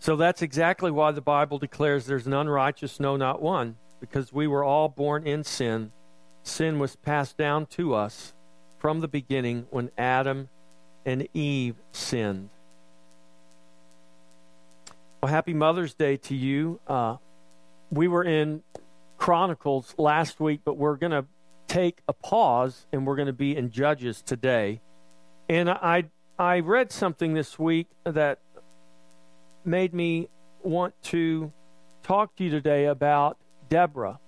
So that's exactly why the Bible declares there's none righteous, no, not one, because we were all born in sin. Sin was passed down to us from the beginning when Adam and Eve sinned. Well, happy Mother's Day to you. Uh, we were in Chronicles last week, but we're going to take a pause and we're going to be in Judges today. And I I read something this week that made me want to talk to you today about Deborah.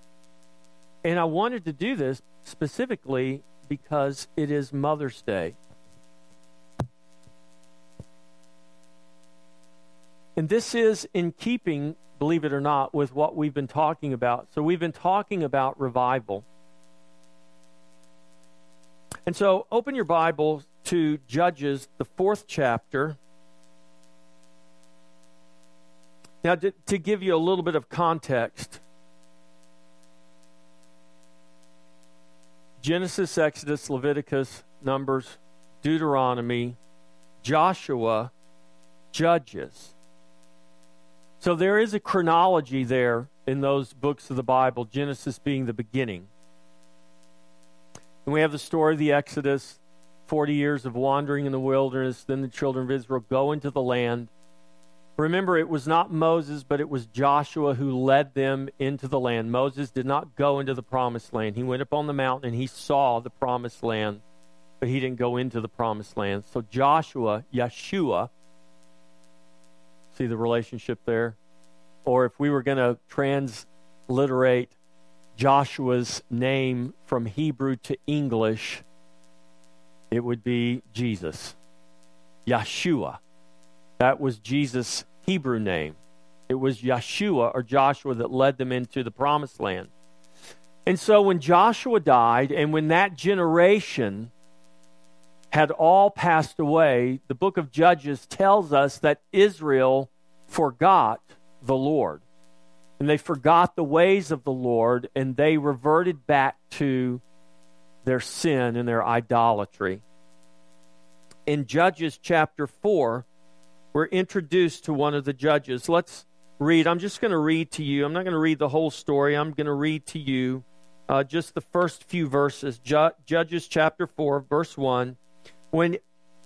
And I wanted to do this specifically because it is Mother's Day. And this is in keeping, believe it or not, with what we've been talking about. So we've been talking about revival. And so open your Bible to Judges, the fourth chapter. Now, to, to give you a little bit of context, Genesis, Exodus, Leviticus, Numbers, Deuteronomy, Joshua, Judges. So there is a chronology there in those books of the Bible, Genesis being the beginning. And we have the story of the Exodus, 40 years of wandering in the wilderness. Then the children of Israel go into the land. Remember, it was not Moses, but it was Joshua who led them into the land. Moses did not go into the promised land. He went up on the mountain and he saw the promised land, but he didn't go into the promised land. So Joshua, Yeshua, see the relationship there? Or if we were going to transliterate Joshua's name from Hebrew to English, it would be Jesus. Yeshua. That was Jesus' Hebrew name. It was Yeshua or Joshua that led them into the promised land. And so when Joshua died and when that generation had all passed away, the book of Judges tells us that Israel forgot the Lord. And they forgot the ways of the Lord and they reverted back to their sin and their idolatry. In Judges chapter 4, we're introduced to one of the judges. Let's read. I'm just going to read to you. I'm not going to read the whole story. I'm going to read to you uh, just the first few verses. Ju- Judges chapter 4, verse 1. When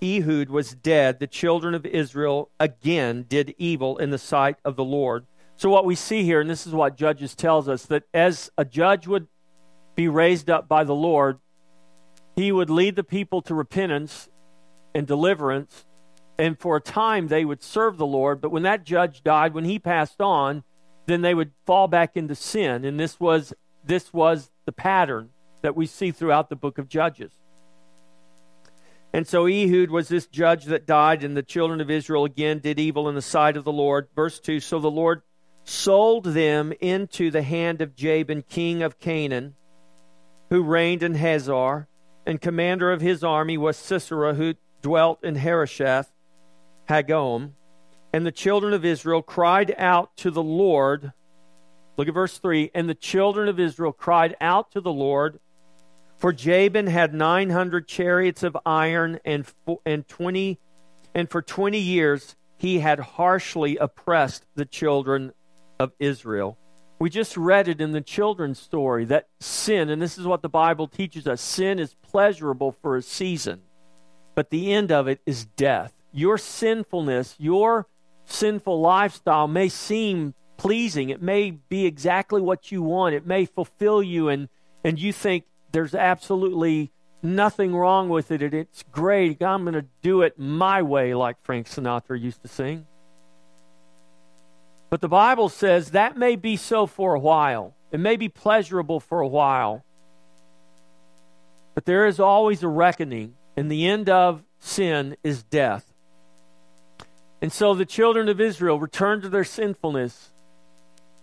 Ehud was dead, the children of Israel again did evil in the sight of the Lord. So, what we see here, and this is what Judges tells us, that as a judge would be raised up by the Lord, he would lead the people to repentance and deliverance. And for a time, they would serve the Lord. But when that judge died, when he passed on, then they would fall back into sin. And this was, this was the pattern that we see throughout the book of Judges. And so Ehud was this judge that died, and the children of Israel again did evil in the sight of the Lord. Verse 2 So the Lord sold them into the hand of Jabin, king of Canaan, who reigned in Hazor, and commander of his army was Sisera, who dwelt in Harosheth Hagoyim, and the children of Israel cried out to the Lord. Look at verse 3. And the children of Israel cried out to the Lord, for Jabin had 900 chariots of iron, and, and, 20, and for 20 years he had harshly oppressed the children of Israel. We just read it in the children's story that sin, and this is what the Bible teaches us sin is pleasurable for a season but the end of it is death. Your sinfulness, your sinful lifestyle may seem pleasing. It may be exactly what you want. It may fulfill you, and, and you think there's absolutely nothing wrong with it. It's great. I'm going to do it my way, like Frank Sinatra used to sing. But the Bible says that may be so for a while. It may be pleasurable for a while. But there is always a reckoning and the end of sin is death. And so the children of Israel returned to their sinfulness,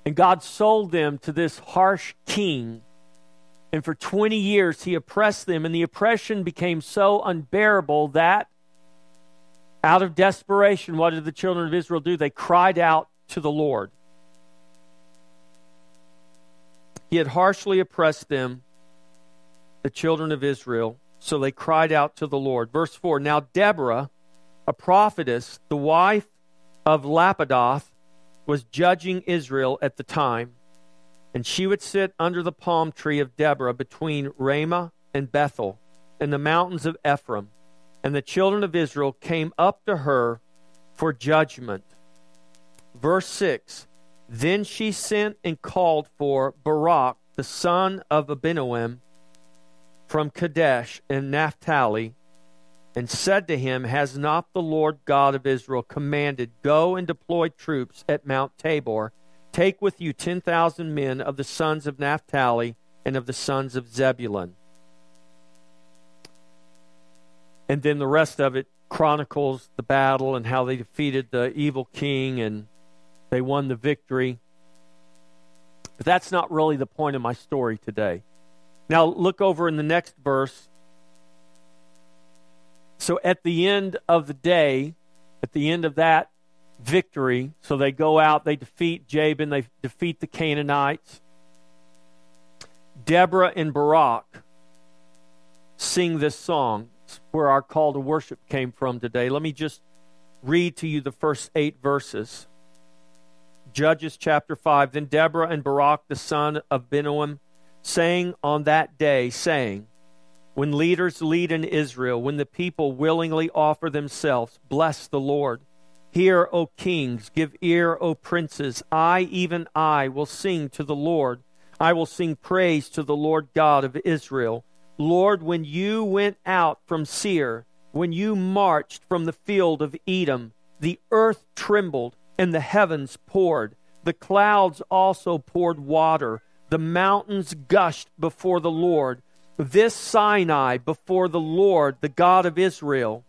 and God sold them to this harsh king. And for 20 years, he oppressed them, and the oppression became so unbearable that out of desperation, what did the children of Israel do? They cried out to the Lord. He had harshly oppressed them, the children of Israel. So they cried out to the Lord. Verse 4 Now Deborah, a prophetess, the wife of Lapidoth, was judging Israel at the time, and she would sit under the palm tree of Deborah between Ramah and Bethel in the mountains of Ephraim. And the children of Israel came up to her for judgment. Verse 6 Then she sent and called for Barak, the son of Abinoam, from Kadesh in Naphtali, and said to him, Has not the Lord God of Israel commanded, Go and deploy troops at Mount Tabor? Take with you 10,000 men of the sons of Naphtali and of the sons of Zebulun. And then the rest of it chronicles the battle and how they defeated the evil king and they won the victory. But that's not really the point of my story today. Now, look over in the next verse. So, at the end of the day, at the end of that victory, so they go out, they defeat Jabin, they defeat the Canaanites. Deborah and Barak sing this song where our call to worship came from today. Let me just read to you the first eight verses. Judges chapter 5. Then Deborah and Barak, the son of Binoam, sang on that day, saying, When leaders lead in Israel, when the people willingly offer themselves, bless the Lord. Hear, O kings, give ear, O princes. I, even I, will sing to the Lord. I will sing praise to the Lord God of Israel. Lord, when you went out from Seir, when you marched from the field of Edom, the earth trembled and the heavens poured. The clouds also poured water. The mountains gushed before the Lord. This Sinai before the Lord, the God of Israel.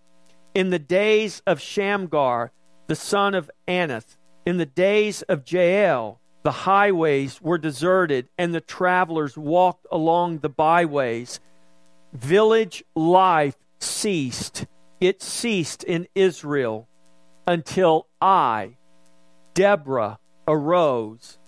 In the days of Shamgar, the son of Anath, in the days of Jael, the highways were deserted, and the travelers walked along the byways village life ceased. It ceased in Israel until I, Deborah, arose,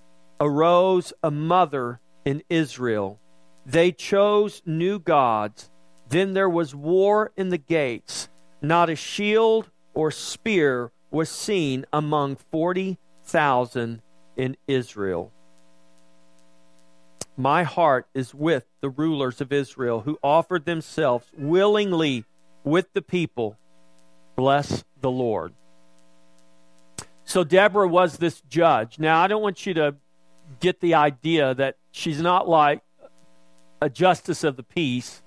arose a mother in Israel. They chose new gods. Then there was war in the gates. Not a shield or spear was seen among 40,000 in Israel. My heart is with the rulers of Israel who offered themselves willingly with the people. Bless the Lord. So Deborah was this judge. Now, I don't want you to get the idea that she's not like a justice of the peace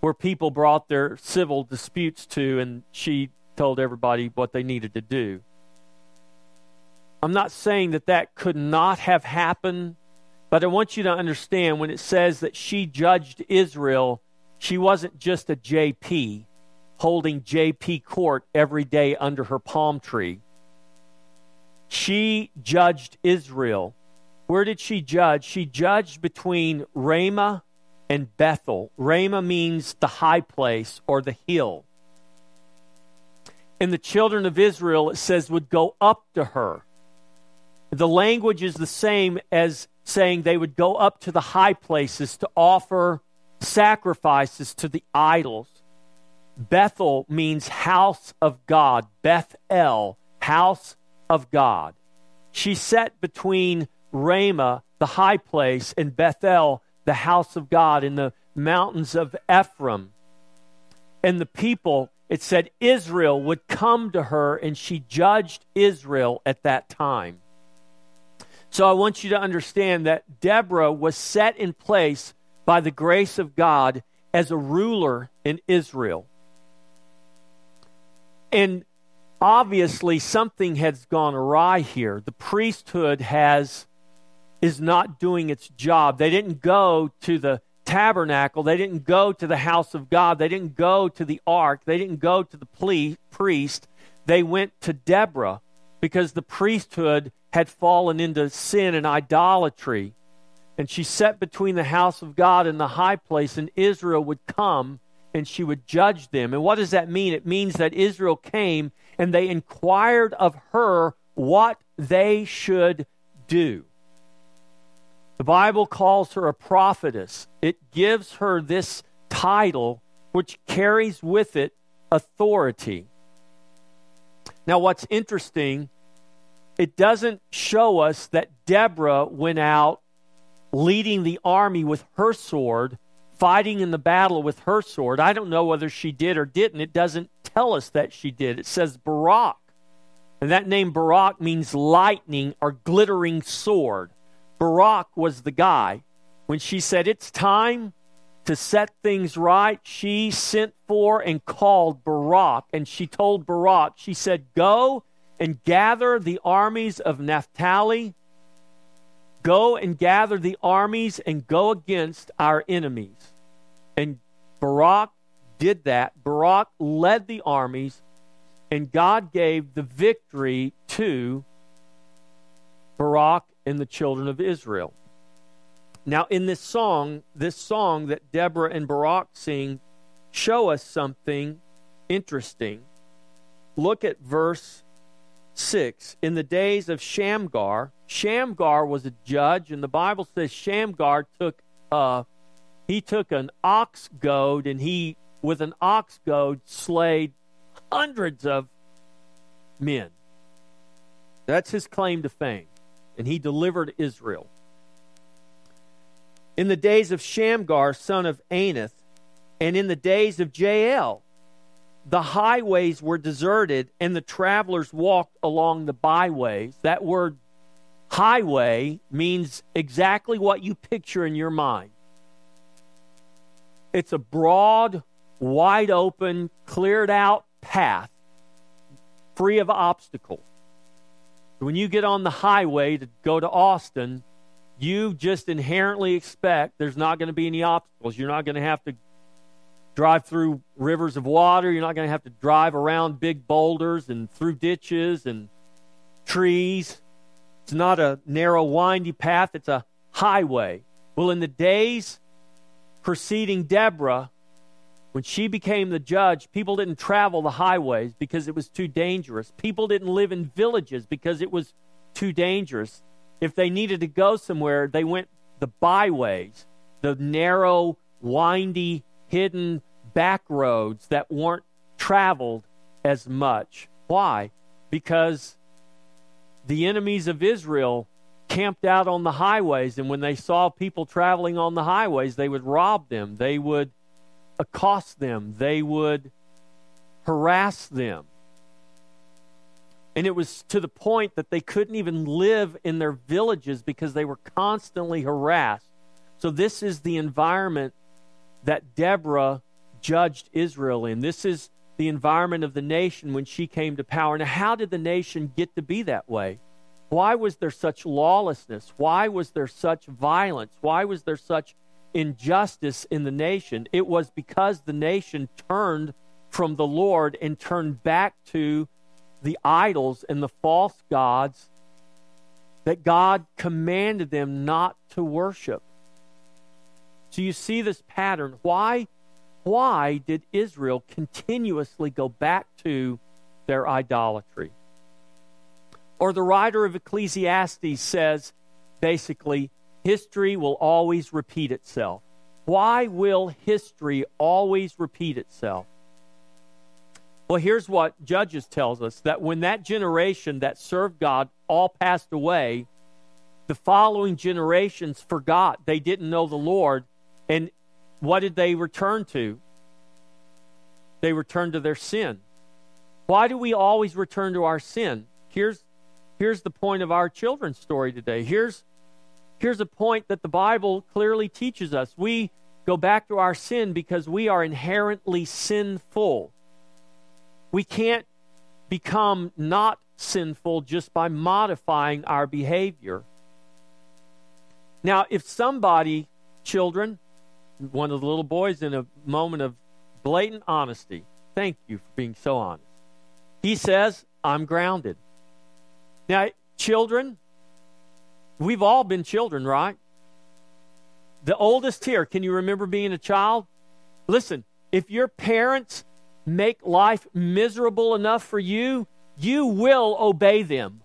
where people brought their civil disputes to and she told everybody what they needed to do. I'm not saying that that could not have happened but I want you to understand when it says that she judged Israel, she wasn't just a JP holding JP court every day under her palm tree. She judged Israel. Where did she judge? She judged between Ramah and Bethel. Ramah means the high place or the hill. And the children of Israel, it says, would go up to her. The language is the same as saying they would go up to the high places to offer sacrifices to the idols. Bethel means house of God. Bethel, house of God. She sat between Ramah, the high place, and Bethel, the house of God, in the mountains of Ephraim. And the people, it said Israel would come to her, and she judged Israel at that time. So I want you to understand that Deborah was set in place by the grace of God as a ruler in Israel. And obviously something has gone awry here. The priesthood has is not doing its job. They didn't go to the tabernacle, they didn't go to the house of God, they didn't go to the ark, they didn't go to the priest. They went to Deborah because the priesthood had fallen into sin and idolatry. And she sat between the house of God and the high place, and Israel would come and she would judge them. And what does that mean? It means that Israel came and they inquired of her what they should do. The Bible calls her a prophetess, it gives her this title, which carries with it authority. Now, what's interesting it doesn't show us that Deborah went out leading the army with her sword, fighting in the battle with her sword. I don't know whether she did or didn't. It doesn't tell us that she did. It says Barak. And that name Barak means lightning or glittering sword. Barak was the guy. When she said, It's time to set things right, she sent for and called Barak. And she told Barak, She said, Go and gather the armies of Naphtali. Go and gather the armies and go against our enemies. And Barak did that. Barak led the armies, and God gave the victory to Barak and the children of Israel. Now, in this song, this song that Deborah and Barak sing, show us something interesting. Look at verse 6 in the days of Shamgar, Shamgar was a judge, and the Bible says Shamgar took uh, he took an ox goad and he with an ox goad slayed hundreds of men. That's his claim to fame. And he delivered Israel. In the days of Shamgar, son of Anath, and in the days of Jael, the highways were deserted and the travelers walked along the byways. That word highway means exactly what you picture in your mind. It's a broad, wide open, cleared out path, free of obstacles. When you get on the highway to go to Austin, you just inherently expect there's not going to be any obstacles. You're not going to have to drive through rivers of water. You're not going to have to drive around big boulders and through ditches and trees. It's not a narrow, windy path, it's a highway. Well, in the days preceding Deborah, when she became the judge, people didn't travel the highways because it was too dangerous. People didn't live in villages because it was too dangerous. If they needed to go somewhere, they went the byways, the narrow, windy hidden back roads that weren't traveled as much. Why? Because the enemies of Israel camped out on the highways, and when they saw people traveling on the highways, they would rob them, they would accost them, they would harass them. And it was to the point that they couldn't even live in their villages because they were constantly harassed. So, this is the environment that Deborah judged Israel in. This is the environment of the nation when she came to power. Now, how did the nation get to be that way? Why was there such lawlessness? Why was there such violence? Why was there such injustice in the nation? It was because the nation turned from the Lord and turned back to the idols and the false gods that God commanded them not to worship. So you see this pattern. Why, why did Israel continuously go back to their idolatry? Or the writer of Ecclesiastes says basically, history will always repeat itself. Why will history always repeat itself? Well, here's what Judges tells us that when that generation that served God all passed away, the following generations forgot. They didn't know the Lord, and what did they return to? They returned to their sin. Why do we always return to our sin? Here's, here's the point of our children's story today. Here's, here's a point that the Bible clearly teaches us. We go back to our sin because we are inherently sinful. We can't become not sinful just by modifying our behavior. Now, if somebody, children, one of the little boys in a moment of blatant honesty. Thank you for being so honest. He says, I'm grounded. Now, children, we've all been children, right? The oldest here, can you remember being a child? Listen, if your parents make life miserable enough for you, you will obey them.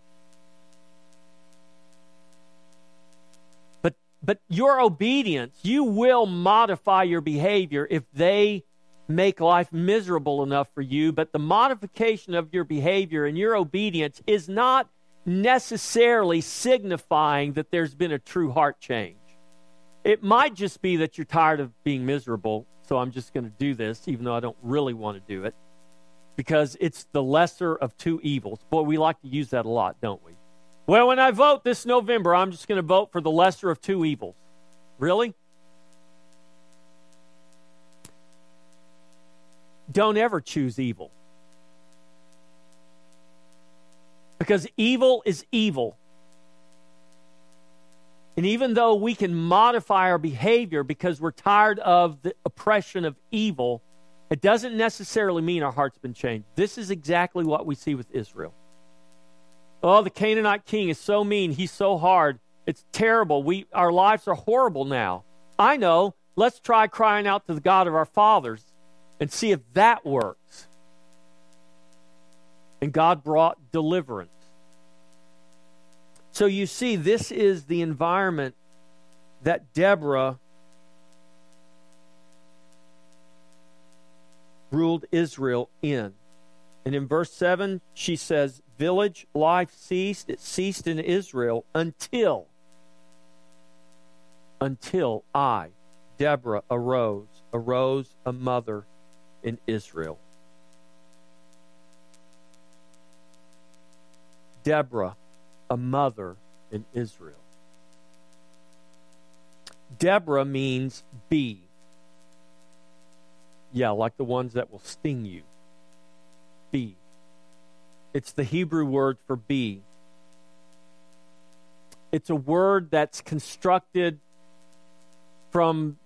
But but your obedience, you will modify your behavior if they make life miserable enough for you. But the modification of your behavior and your obedience is not necessarily signifying that there's been a true heart change. It might just be that you're tired of being miserable, so I'm just going to do this, even though I don't really want to do it, because it's the lesser of two evils. Boy, we like to use that a lot, don't we? Well, when I vote this November, I'm just going to vote for the lesser of two evils. Really? Don't ever choose evil. Because evil is evil. And even though we can modify our behavior because we're tired of the oppression of evil, it doesn't necessarily mean our heart's been changed. This is exactly what we see with Israel. Oh, the Canaanite king is so mean. He's so hard. It's terrible. We, our lives are horrible now. I know. Let's try crying out to the God of our fathers and see if that works. And God brought deliverance. So you see, this is the environment that Deborah ruled Israel in. And in verse 7, she says, Village life ceased. It ceased in Israel until, until I, Deborah, arose, arose a mother in Israel. Deborah a mother in Israel. Deborah means bee. Yeah, like the ones that will sting you. Bee. It's the Hebrew word for bee. It's a word that's constructed from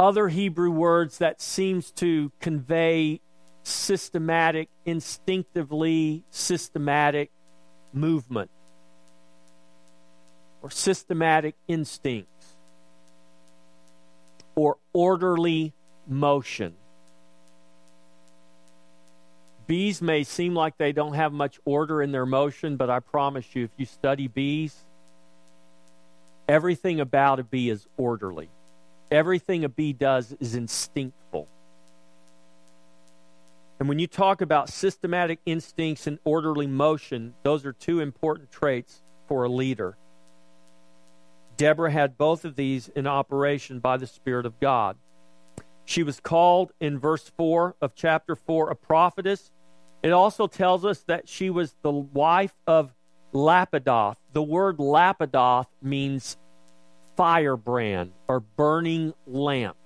other Hebrew words that seems to convey systematic, instinctively systematic movement or systematic instincts or orderly motion. Bees may seem like they don't have much order in their motion, but I promise you, if you study bees, everything about a bee is orderly. Everything a bee does is instinctful. And when you talk about systematic instincts and orderly motion, those are two important traits for a leader. Deborah had both of these in operation by the Spirit of God. She was called in verse 4 of chapter 4 a prophetess. It also tells us that she was the wife of Lapidoth. The word Lapidoth means firebrand or burning lamp.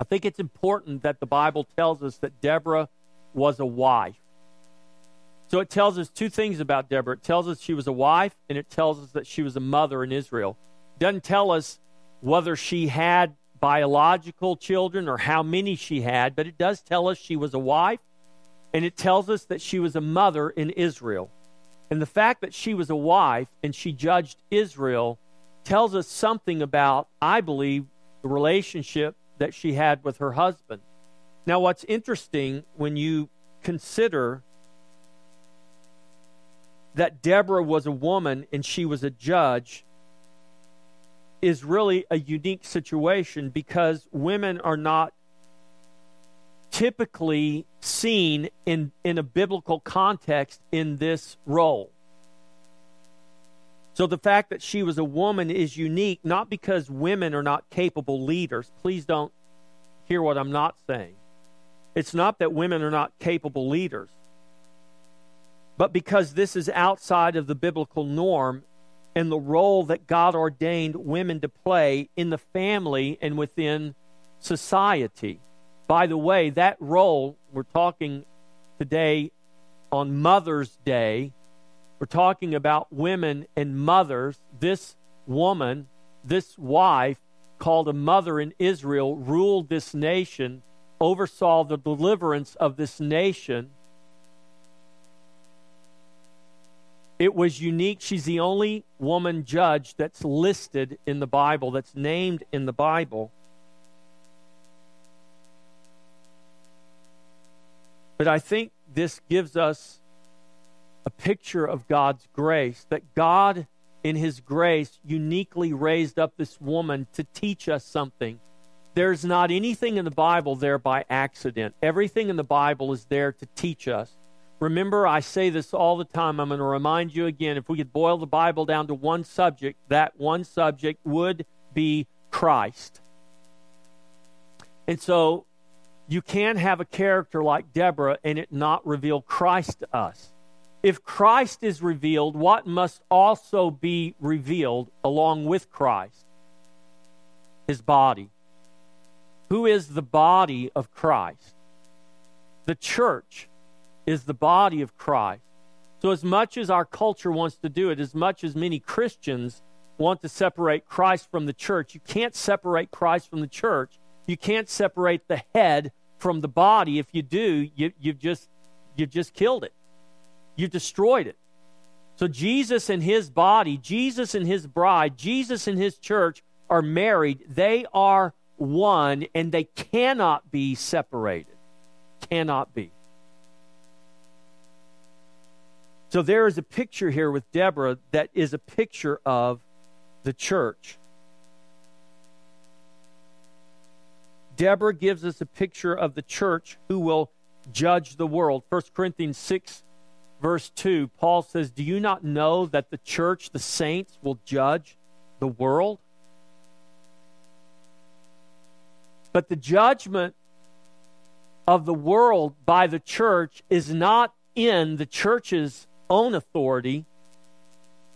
I think it's important that the Bible tells us that Deborah was a wife. So it tells us two things about Deborah. It tells us she was a wife, and it tells us that she was a mother in Israel. It doesn't tell us whether she had biological children or how many she had, but it does tell us she was a wife, and it tells us that she was a mother in Israel. And the fact that she was a wife and she judged Israel tells us something about, I believe, the relationship that she had with her husband. Now, what's interesting when you consider that Deborah was a woman and she was a judge is really a unique situation because women are not typically seen in, in a biblical context in this role. So the fact that she was a woman is unique, not because women are not capable leaders. Please don't hear what I'm not saying. It's not that women are not capable leaders, but because this is outside of the biblical norm and the role that God ordained women to play in the family and within society. By the way, that role, we're talking today on Mother's Day, we're talking about women and mothers. This woman, this wife, called a mother in Israel, ruled this nation, oversaw the deliverance of this nation. It was unique. She's the only woman judge that's listed in the Bible, that's named in the Bible. But I think this gives us a picture of God's grace, that God, in His grace, uniquely raised up this woman to teach us something. There's not anything in the Bible there by accident. Everything in the Bible is there to teach us. Remember, I say this all the time. I'm going to remind you again if we could boil the Bible down to one subject, that one subject would be Christ. And so you can have a character like Deborah and it not reveal Christ to us. If Christ is revealed, what must also be revealed along with Christ? His body. Who is the body of Christ? The church is the body of Christ. So, as much as our culture wants to do it, as much as many Christians want to separate Christ from the church, you can't separate Christ from the church. You can't separate the head from the body. If you do, you, you've just you've just killed it. You've destroyed it. So Jesus and his body, Jesus and his bride, Jesus and his church are married. They are one and they cannot be separated. Cannot be. So there is a picture here with Deborah that is a picture of the church. Deborah gives us a picture of the church who will judge the world. 1 Corinthians 6, verse 2, Paul says, Do you not know that the church, the saints, will judge the world? But the judgment of the world by the church is not in the church's own authority.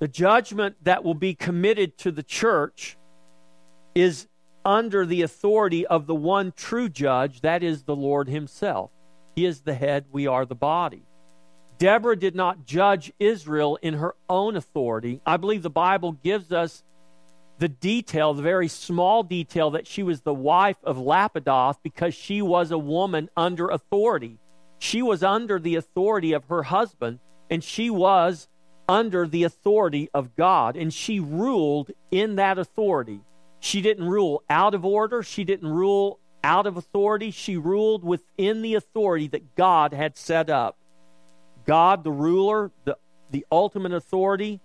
The judgment that will be committed to the church is under the authority of the one true judge, that is the Lord Himself. He is the head, we are the body. Deborah did not judge Israel in her own authority. I believe the Bible gives us the detail, the very small detail, that she was the wife of Lapidoth because she was a woman under authority. She was under the authority of her husband, and she was under the authority of God, and she ruled in that authority. She didn't rule out of order, she didn't rule out of authority, she ruled within the authority that God had set up. God, the ruler, the, the ultimate authority.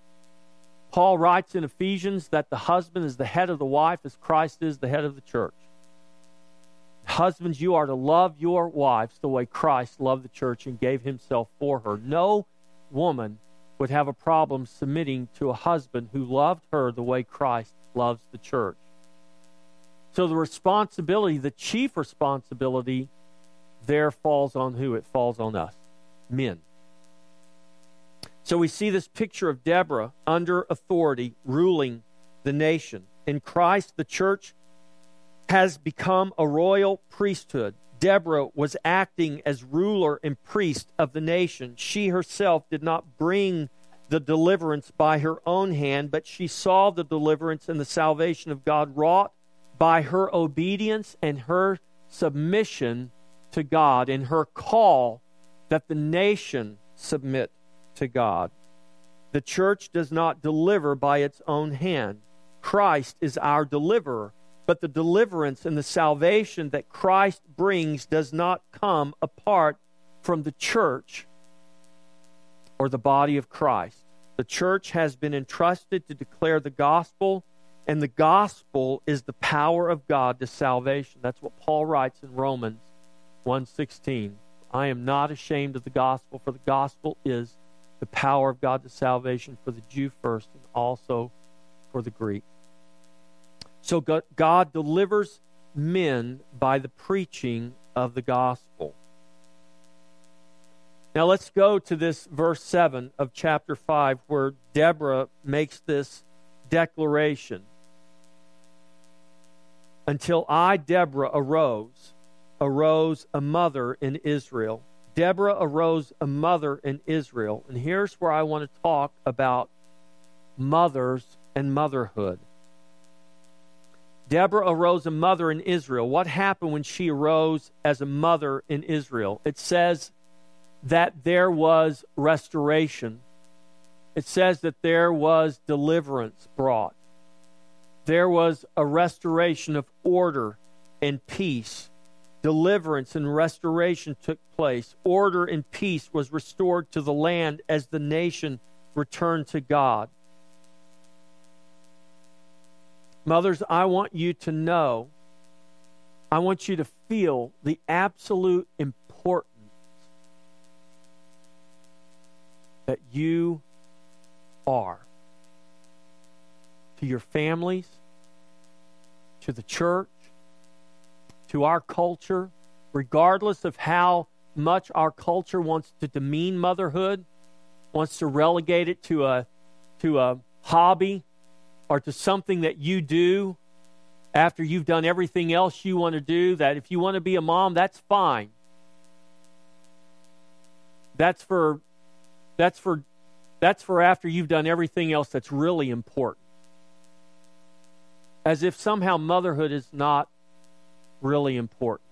Paul writes in Ephesians that the husband is the head of the wife as Christ is the head of the church. Husbands, you are to love your wives the way Christ loved the church and gave himself for her. No woman would have a problem submitting to a husband who loved her the way Christ loves the church. So the responsibility, the chief responsibility, there falls on who? It falls on us, men. So we see this picture of Deborah under authority, ruling the nation. In Christ, the church has become a royal priesthood. Deborah was acting as ruler and priest of the nation. She herself did not bring the deliverance by her own hand, but she saw the deliverance and the salvation of God wrought by her obedience and her submission to God and her call that the nation submit to God. The church does not deliver by its own hand. Christ is our deliverer, but the deliverance and the salvation that Christ brings does not come apart from the church or the body of Christ. The church has been entrusted to declare the gospel and the gospel is the power of God to salvation. That's what Paul writes in Romans 1:16. I am not ashamed of the gospel, for the gospel is the power of God to salvation for the Jew first and also for the Greek. So God delivers men by the preaching of the gospel. Now let's go to this verse 7 of chapter 5 where Deborah makes this declaration until I, Deborah, arose, arose a mother in Israel. Deborah arose a mother in Israel. And here's where I want to talk about mothers and motherhood. Deborah arose a mother in Israel. What happened when she arose as a mother in Israel? It says that there was restoration. It says that there was deliverance brought there was a restoration of order and peace. Deliverance and restoration took place. Order and peace was restored to the land as the nation returned to God. Mothers, I want you to know, I want you to feel the absolute importance that you are to your families, to the church, to our culture, regardless of how much our culture wants to demean motherhood, wants to relegate it to a to a hobby or to something that you do after you've done everything else you want to do that if you want to be a mom that's fine. That's for that's for that's for after you've done everything else that's really important. As if somehow motherhood is not really important.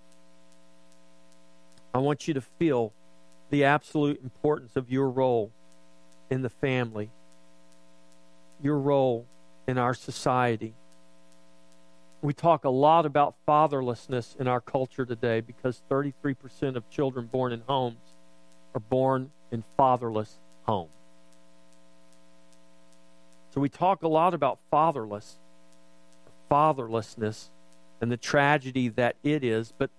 I want you to feel the absolute importance of your role in the family your role in our society. We talk a lot about fatherlessness in our culture today because 33% of children born in homes are born in fatherless homes. So we talk a lot about fatherless, fatherlessness, and the tragedy that it is, but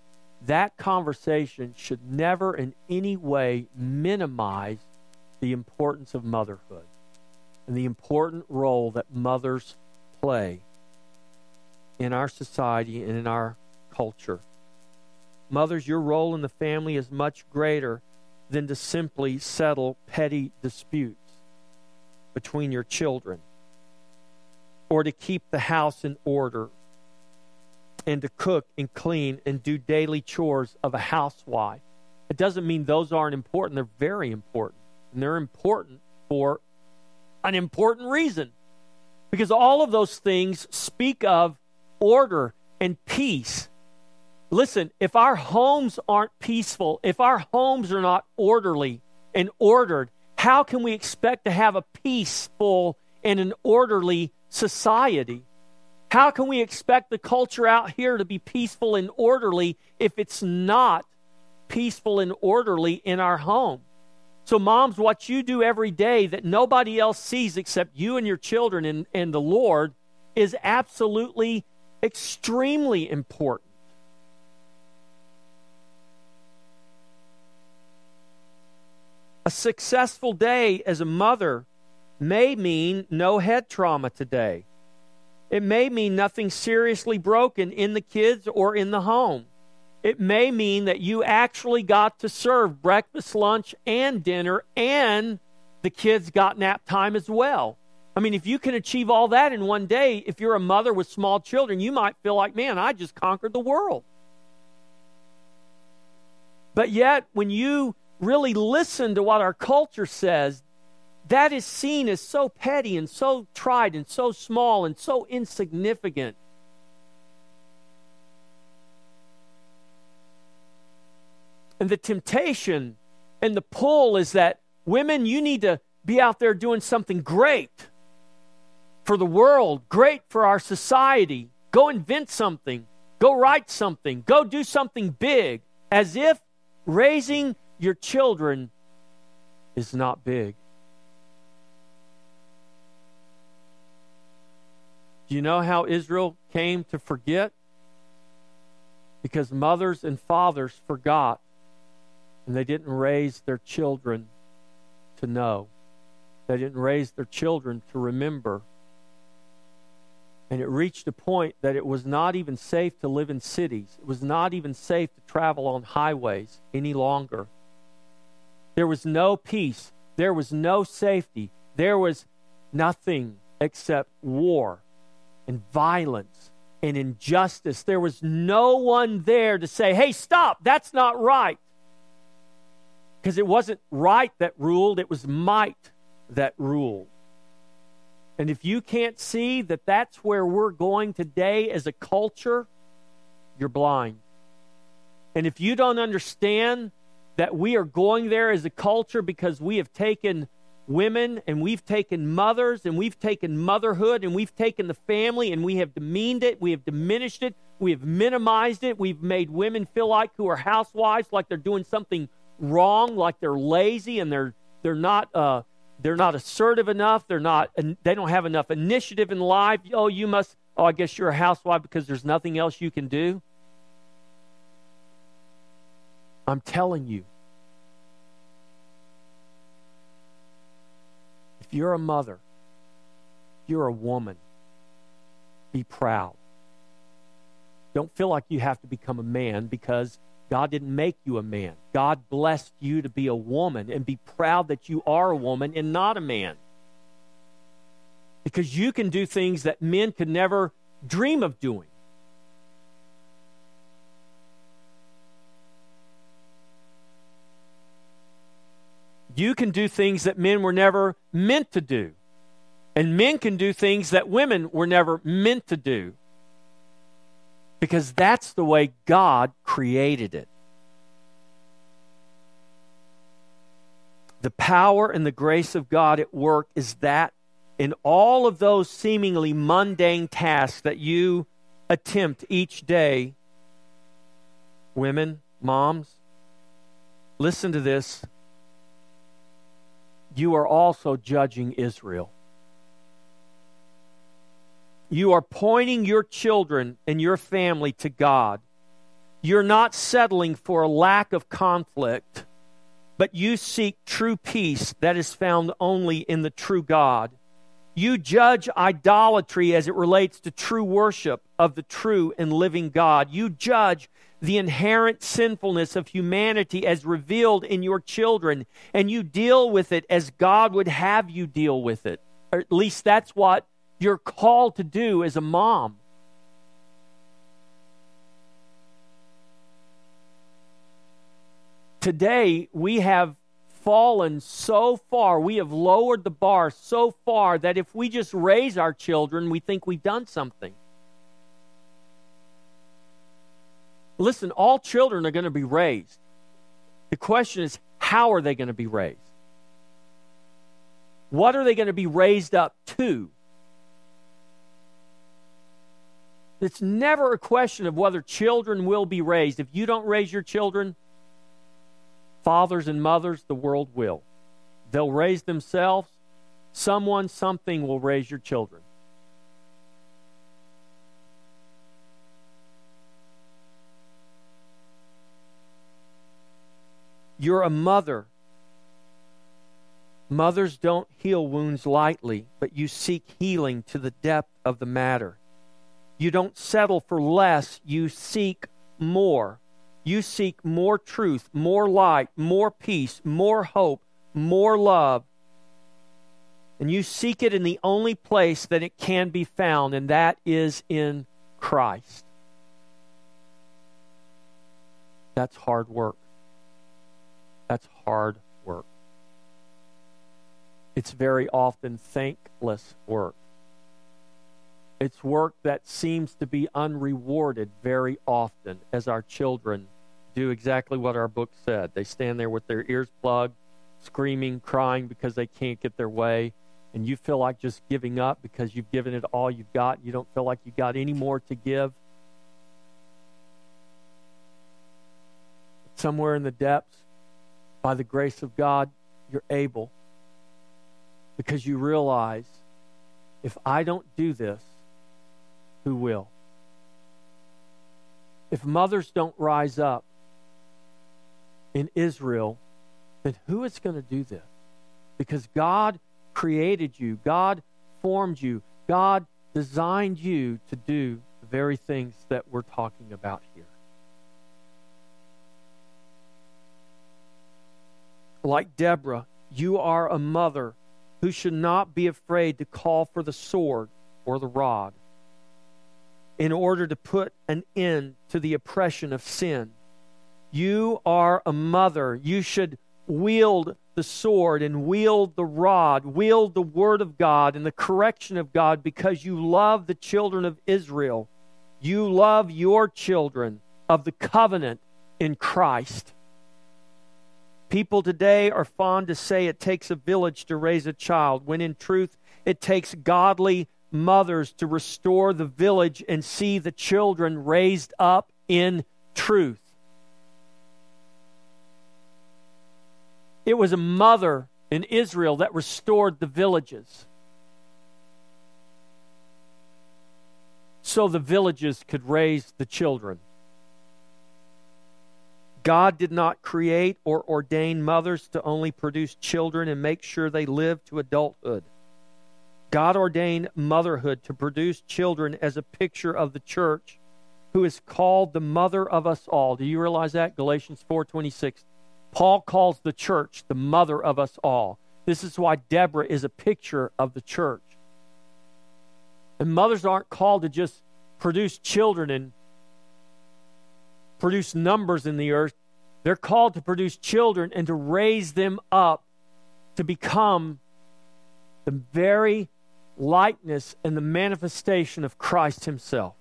that conversation should never in any way minimize the importance of motherhood and the important role that mothers play in our society and in our culture. Mothers, your role in the family is much greater than to simply settle petty disputes between your children or to keep the house in order and to cook and clean and do daily chores of a housewife. It doesn't mean those aren't important, they're very important. And they're important for an important reason. Because all of those things speak of order and peace. Listen, if our homes aren't peaceful, if our homes are not orderly and ordered, how can we expect to have a peaceful and an orderly society? How can we expect the culture out here to be peaceful and orderly if it's not peaceful and orderly in our home? So, moms, what you do every day that nobody else sees except you and your children and, and the Lord is absolutely extremely important. A successful day as a mother may mean no head trauma today. It may mean nothing seriously broken in the kids or in the home. It may mean that you actually got to serve breakfast, lunch, and dinner, and the kids got nap time as well. I mean, if you can achieve all that in one day, if you're a mother with small children, you might feel like, man, I just conquered the world. But yet, when you really listen to what our culture says, that is seen as so petty and so tried and so small and so insignificant. And the temptation and the pull is that women, you need to be out there doing something great for the world, great for our society. Go invent something, go write something, go do something big, as if raising your children is not big. Do you know how Israel came to forget? Because mothers and fathers forgot and they didn't raise their children to know. They didn't raise their children to remember. And it reached a point that it was not even safe to live in cities. It was not even safe to travel on highways any longer. There was no peace. There was no safety. There was nothing except war and violence and injustice. There was no one there to say, hey, stop, that's not right. Because it wasn't right that ruled, it was might that ruled. And if you can't see that that's where we're going today as a culture, you're blind. And if you don't understand that we are going there as a culture because we have taken women and we've taken mothers and we've taken motherhood and we've taken the family and we have demeaned it, we have diminished it, we have minimized it, we've made women feel like who are housewives like they're doing something wrong, like they're lazy and they're they're not uh, they're not assertive enough. They're not. They don't have enough initiative in life. Oh, you must. Oh, I guess you're a housewife because there's nothing else you can do. I'm telling you. You're a mother, you're a woman, be proud. Don't feel like you have to become a man because God didn't make you a man. God blessed you to be a woman and be proud that you are a woman and not a man. Because you can do things that men could never dream of doing. You can do things that men were never meant to do. And men can do things that women were never meant to do because that's the way God created it. The power and the grace of God at work is that in all of those seemingly mundane tasks that you attempt each day, women, moms, listen to this. You are also judging Israel you are pointing your children and your family to God. You're not settling for a lack of conflict, but you seek true peace that is found only in the true God. You judge idolatry as it relates to true worship of the true and living God. You judge the inherent sinfulness of humanity as revealed in your children, and you deal with it as God would have you deal with it. Or at least that's what you're called to do as a mom. Today, we have fallen so far, we have lowered the bar so far that if we just raise our children, we think we've done something. Listen, all children are going to be raised. The question is, how are they going to be raised? What are they going to be raised up to? It's never a question of whether children will be raised. If you don't raise your children, fathers and mothers, the world will. They'll raise themselves. Someone, something will raise your children. You're a mother. Mothers don't heal wounds lightly, but you seek healing to the depth of the matter. You don't settle for less, you seek more. You seek more truth, more light, more peace, more hope, more love. And you seek it in the only place that it can be found, and that is in Christ. That's hard work. That's hard work. It's very often thankless work. It's work that seems to be unrewarded very often as our children do exactly what our book said. They stand there with their ears plugged, screaming, crying because they can't get their way, and you feel like just giving up because you've given it all you've got. You don't feel like you got any more to give. Somewhere in the depths, by the grace of God, you're able because you realize if I don't do this, who will. If mothers don't rise up in Israel, then who is going to do this? Because God created you, God formed you, God designed you to do the very things that we're talking about here. Like Deborah, you are a mother who should not be afraid to call for the sword or the rod in order to put an end to the oppression of sin. You are a mother. You should wield the sword and wield the rod, wield the word of God and the correction of God because you love the children of Israel. You love your children of the covenant in Christ. People today are fond to say it takes a village to raise a child, when in truth, it takes godly mothers to restore the village and see the children raised up in truth. It was a mother in Israel that restored the villages. So the villages could raise the children. God did not create or ordain mothers to only produce children and make sure they live to adulthood. God ordained motherhood to produce children as a picture of the church who is called the mother of us all. Do you realize that? Galatians 4:26. Paul calls the church the mother of us all. This is why Deborah is a picture of the church. And mothers aren't called to just produce children and produce numbers in the earth. They're called to produce children and to raise them up to become the very likeness and the manifestation of Christ Himself.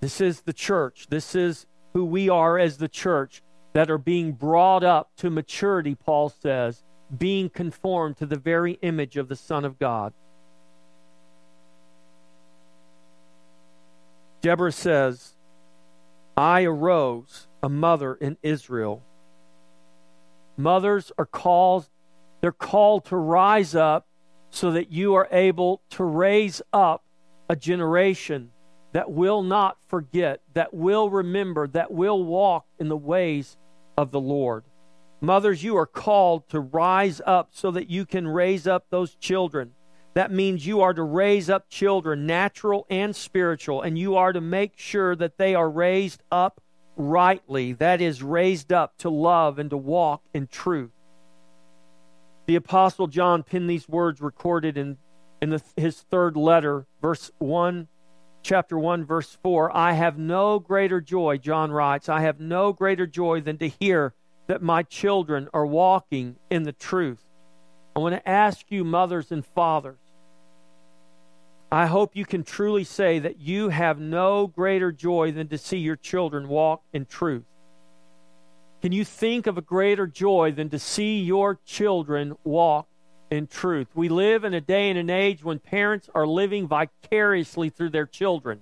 This is the church. This is who we are as the church that are being brought up to maturity, Paul says, being conformed to the very image of the Son of God. Deborah says, I arose a mother in Israel. Mothers are called, they're called to rise up so that you are able to raise up a generation that will not forget, that will remember, that will walk in the ways of the Lord. Mothers, you are called to rise up so that you can raise up those children. That means you are to raise up children, natural and spiritual, and you are to make sure that they are raised up rightly. That is, raised up to love and to walk in truth. The Apostle John penned these words recorded in, in the, his third letter, verse 1, chapter 1, verse 4. I have no greater joy, John writes, I have no greater joy than to hear that my children are walking in the truth. I want to ask you, mothers and fathers, I hope you can truly say that you have no greater joy than to see your children walk in truth. Can you think of a greater joy than to see your children walk in truth? We live in a day and an age when parents are living vicariously through their children.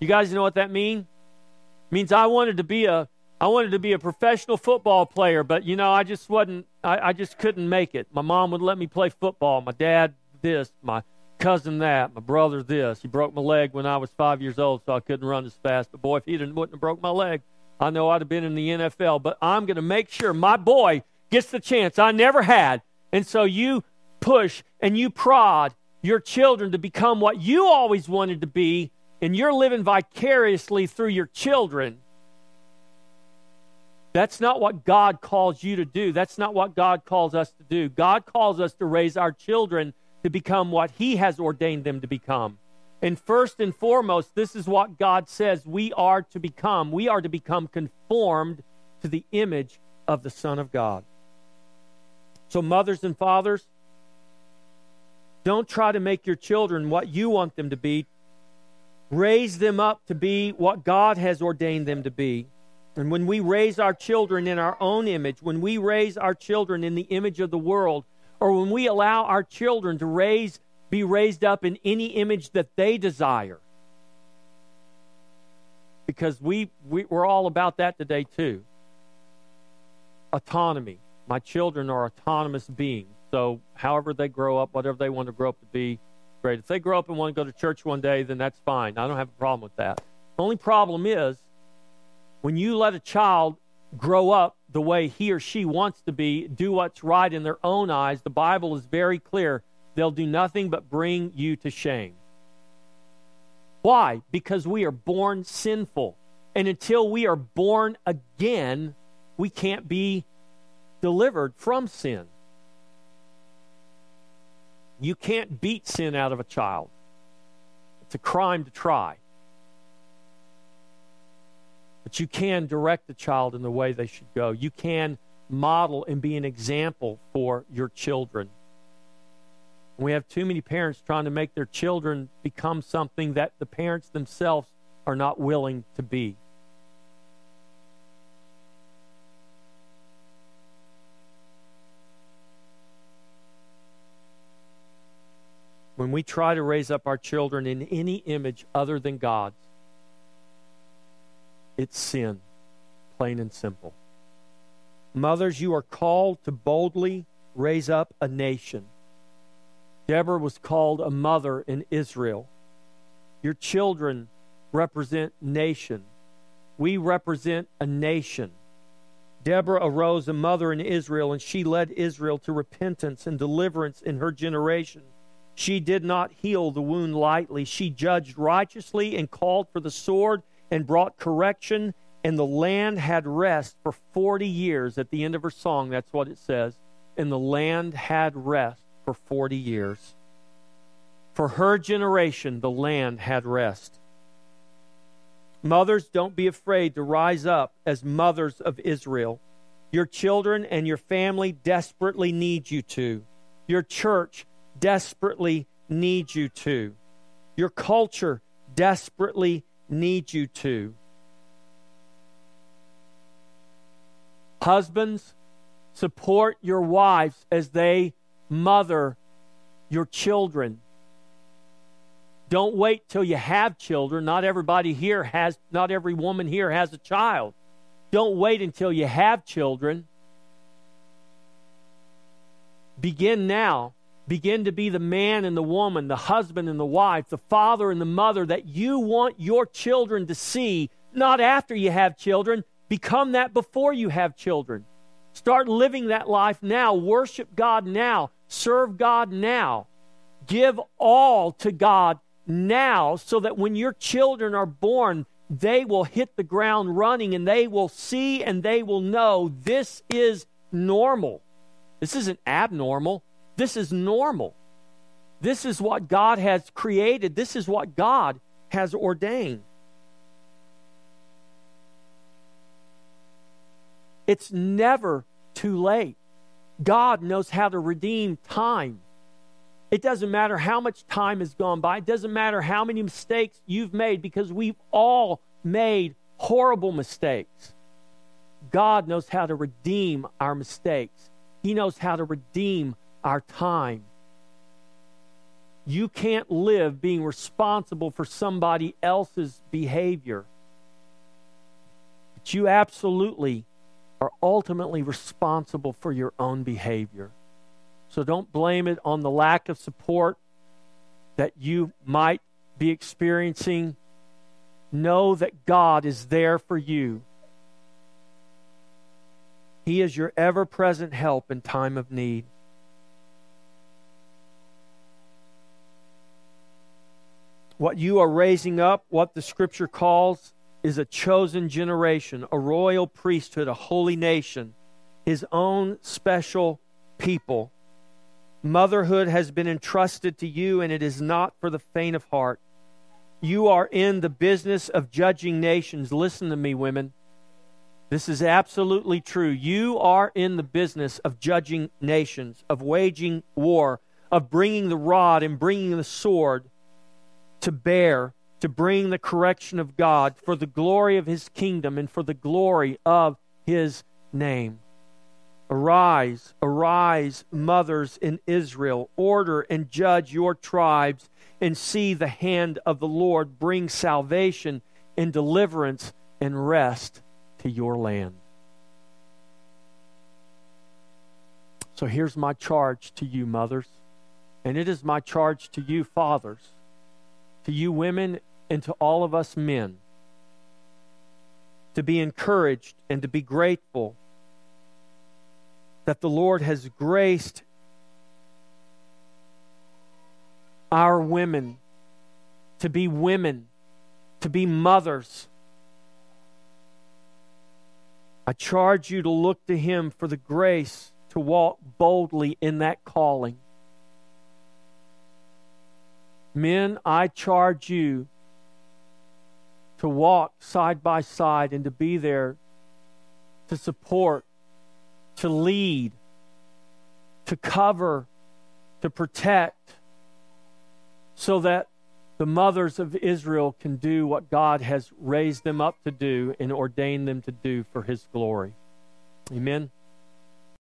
You guys know what that means? It means I wanted to be a I wanted to be a professional football player, but you know, I just wasn't I, I just couldn't make it. My mom would let me play football, my dad this, my cousin that, my brother this. He broke my leg when I was five years old, so I couldn't run as fast. But boy, if he wouldn't have broke my leg, I know I'd have been in the NFL, but I'm going to make sure my boy gets the chance I never had. And so you push and you prod your children to become what you always wanted to be, and you're living vicariously through your children. That's not what God calls you to do. That's not what God calls us to do. God calls us to raise our children to become what He has ordained them to become. And first and foremost, this is what God says we are to become. We are to become conformed to the image of the Son of God. So, mothers and fathers, don't try to make your children what you want them to be. Raise them up to be what God has ordained them to be. And when we raise our children in our own image, when we raise our children in the image of the world, or when we allow our children to raise be raised up in any image that they desire. Because we, we, we're all about that today, too. Autonomy. My children are autonomous beings. So, however they grow up, whatever they want to grow up to be, great. If they grow up and want to go to church one day, then that's fine. I don't have a problem with that. The only problem is when you let a child grow up the way he or she wants to be, do what's right in their own eyes, the Bible is very clear they'll do nothing but bring you to shame. Why? Because we are born sinful. And until we are born again, we can't be delivered from sin. You can't beat sin out of a child, it's a crime to try. But you can direct the child in the way they should go. You can model and be an example for your children. We have too many parents trying to make their children become something that the parents themselves are not willing to be. When we try to raise up our children in any image other than God's, it's sin, plain and simple. Mothers, you are called to boldly raise up a nation. Deborah was called a mother in Israel. Your children represent nation. We represent a nation. Deborah arose a mother in Israel, and she led Israel to repentance and deliverance in her generation. She did not heal the wound lightly. She judged righteously and called for the sword and brought correction, and the land had rest for 40 years. At the end of her song, that's what it says. And the land had rest for 40 years. For her generation, the land had rest. Mothers, don't be afraid to rise up as mothers of Israel. Your children and your family desperately need you to. Your church desperately needs you to. Your culture desperately needs you to. Husbands, support your wives as they mother your children. Don't wait till you have children. Not everybody here has, not every woman here has a child. Don't wait until you have children. Begin now. Begin to be the man and the woman, the husband and the wife, the father and the mother that you want your children to see, not after you have children. Become that before you have children. Start living that life now. Worship God now. Serve God now. Give all to God now so that when your children are born, they will hit the ground running and they will see and they will know this is normal. This isn't abnormal. This is normal. This is what God has created. This is what God has ordained. It's never too late. God knows how to redeem time. It doesn't matter how much time has gone by. It doesn't matter how many mistakes you've made because we've all made horrible mistakes. God knows how to redeem our mistakes. He knows how to redeem our time. You can't live being responsible for somebody else's behavior. But you absolutely are ultimately responsible for your own behavior. So don't blame it on the lack of support that you might be experiencing. Know that God is there for you. He is your ever present help in time of need. What you are raising up, what the scripture calls, is a chosen generation, a royal priesthood, a holy nation, his own special people. Motherhood has been entrusted to you, and it is not for the faint of heart. You are in the business of judging nations. Listen to me, women. This is absolutely true. You are in the business of judging nations, of waging war, of bringing the rod and bringing the sword to bear, to bring the correction of God for the glory of his kingdom and for the glory of his name. Arise, arise, mothers in Israel, order and judge your tribes, and see the hand of the Lord bring salvation and deliverance and rest to your land. So here's my charge to you, mothers, and it is my charge to you, fathers, to you, women, and to all of us men to be encouraged and to be grateful that the Lord has graced our women to be women, to be mothers. I charge you to look to Him for the grace to walk boldly in that calling. Men, I charge you to walk side by side and to be there to support to lead, to cover, to protect, so that the mothers of Israel can do what God has raised them up to do and ordained them to do for His glory. Amen.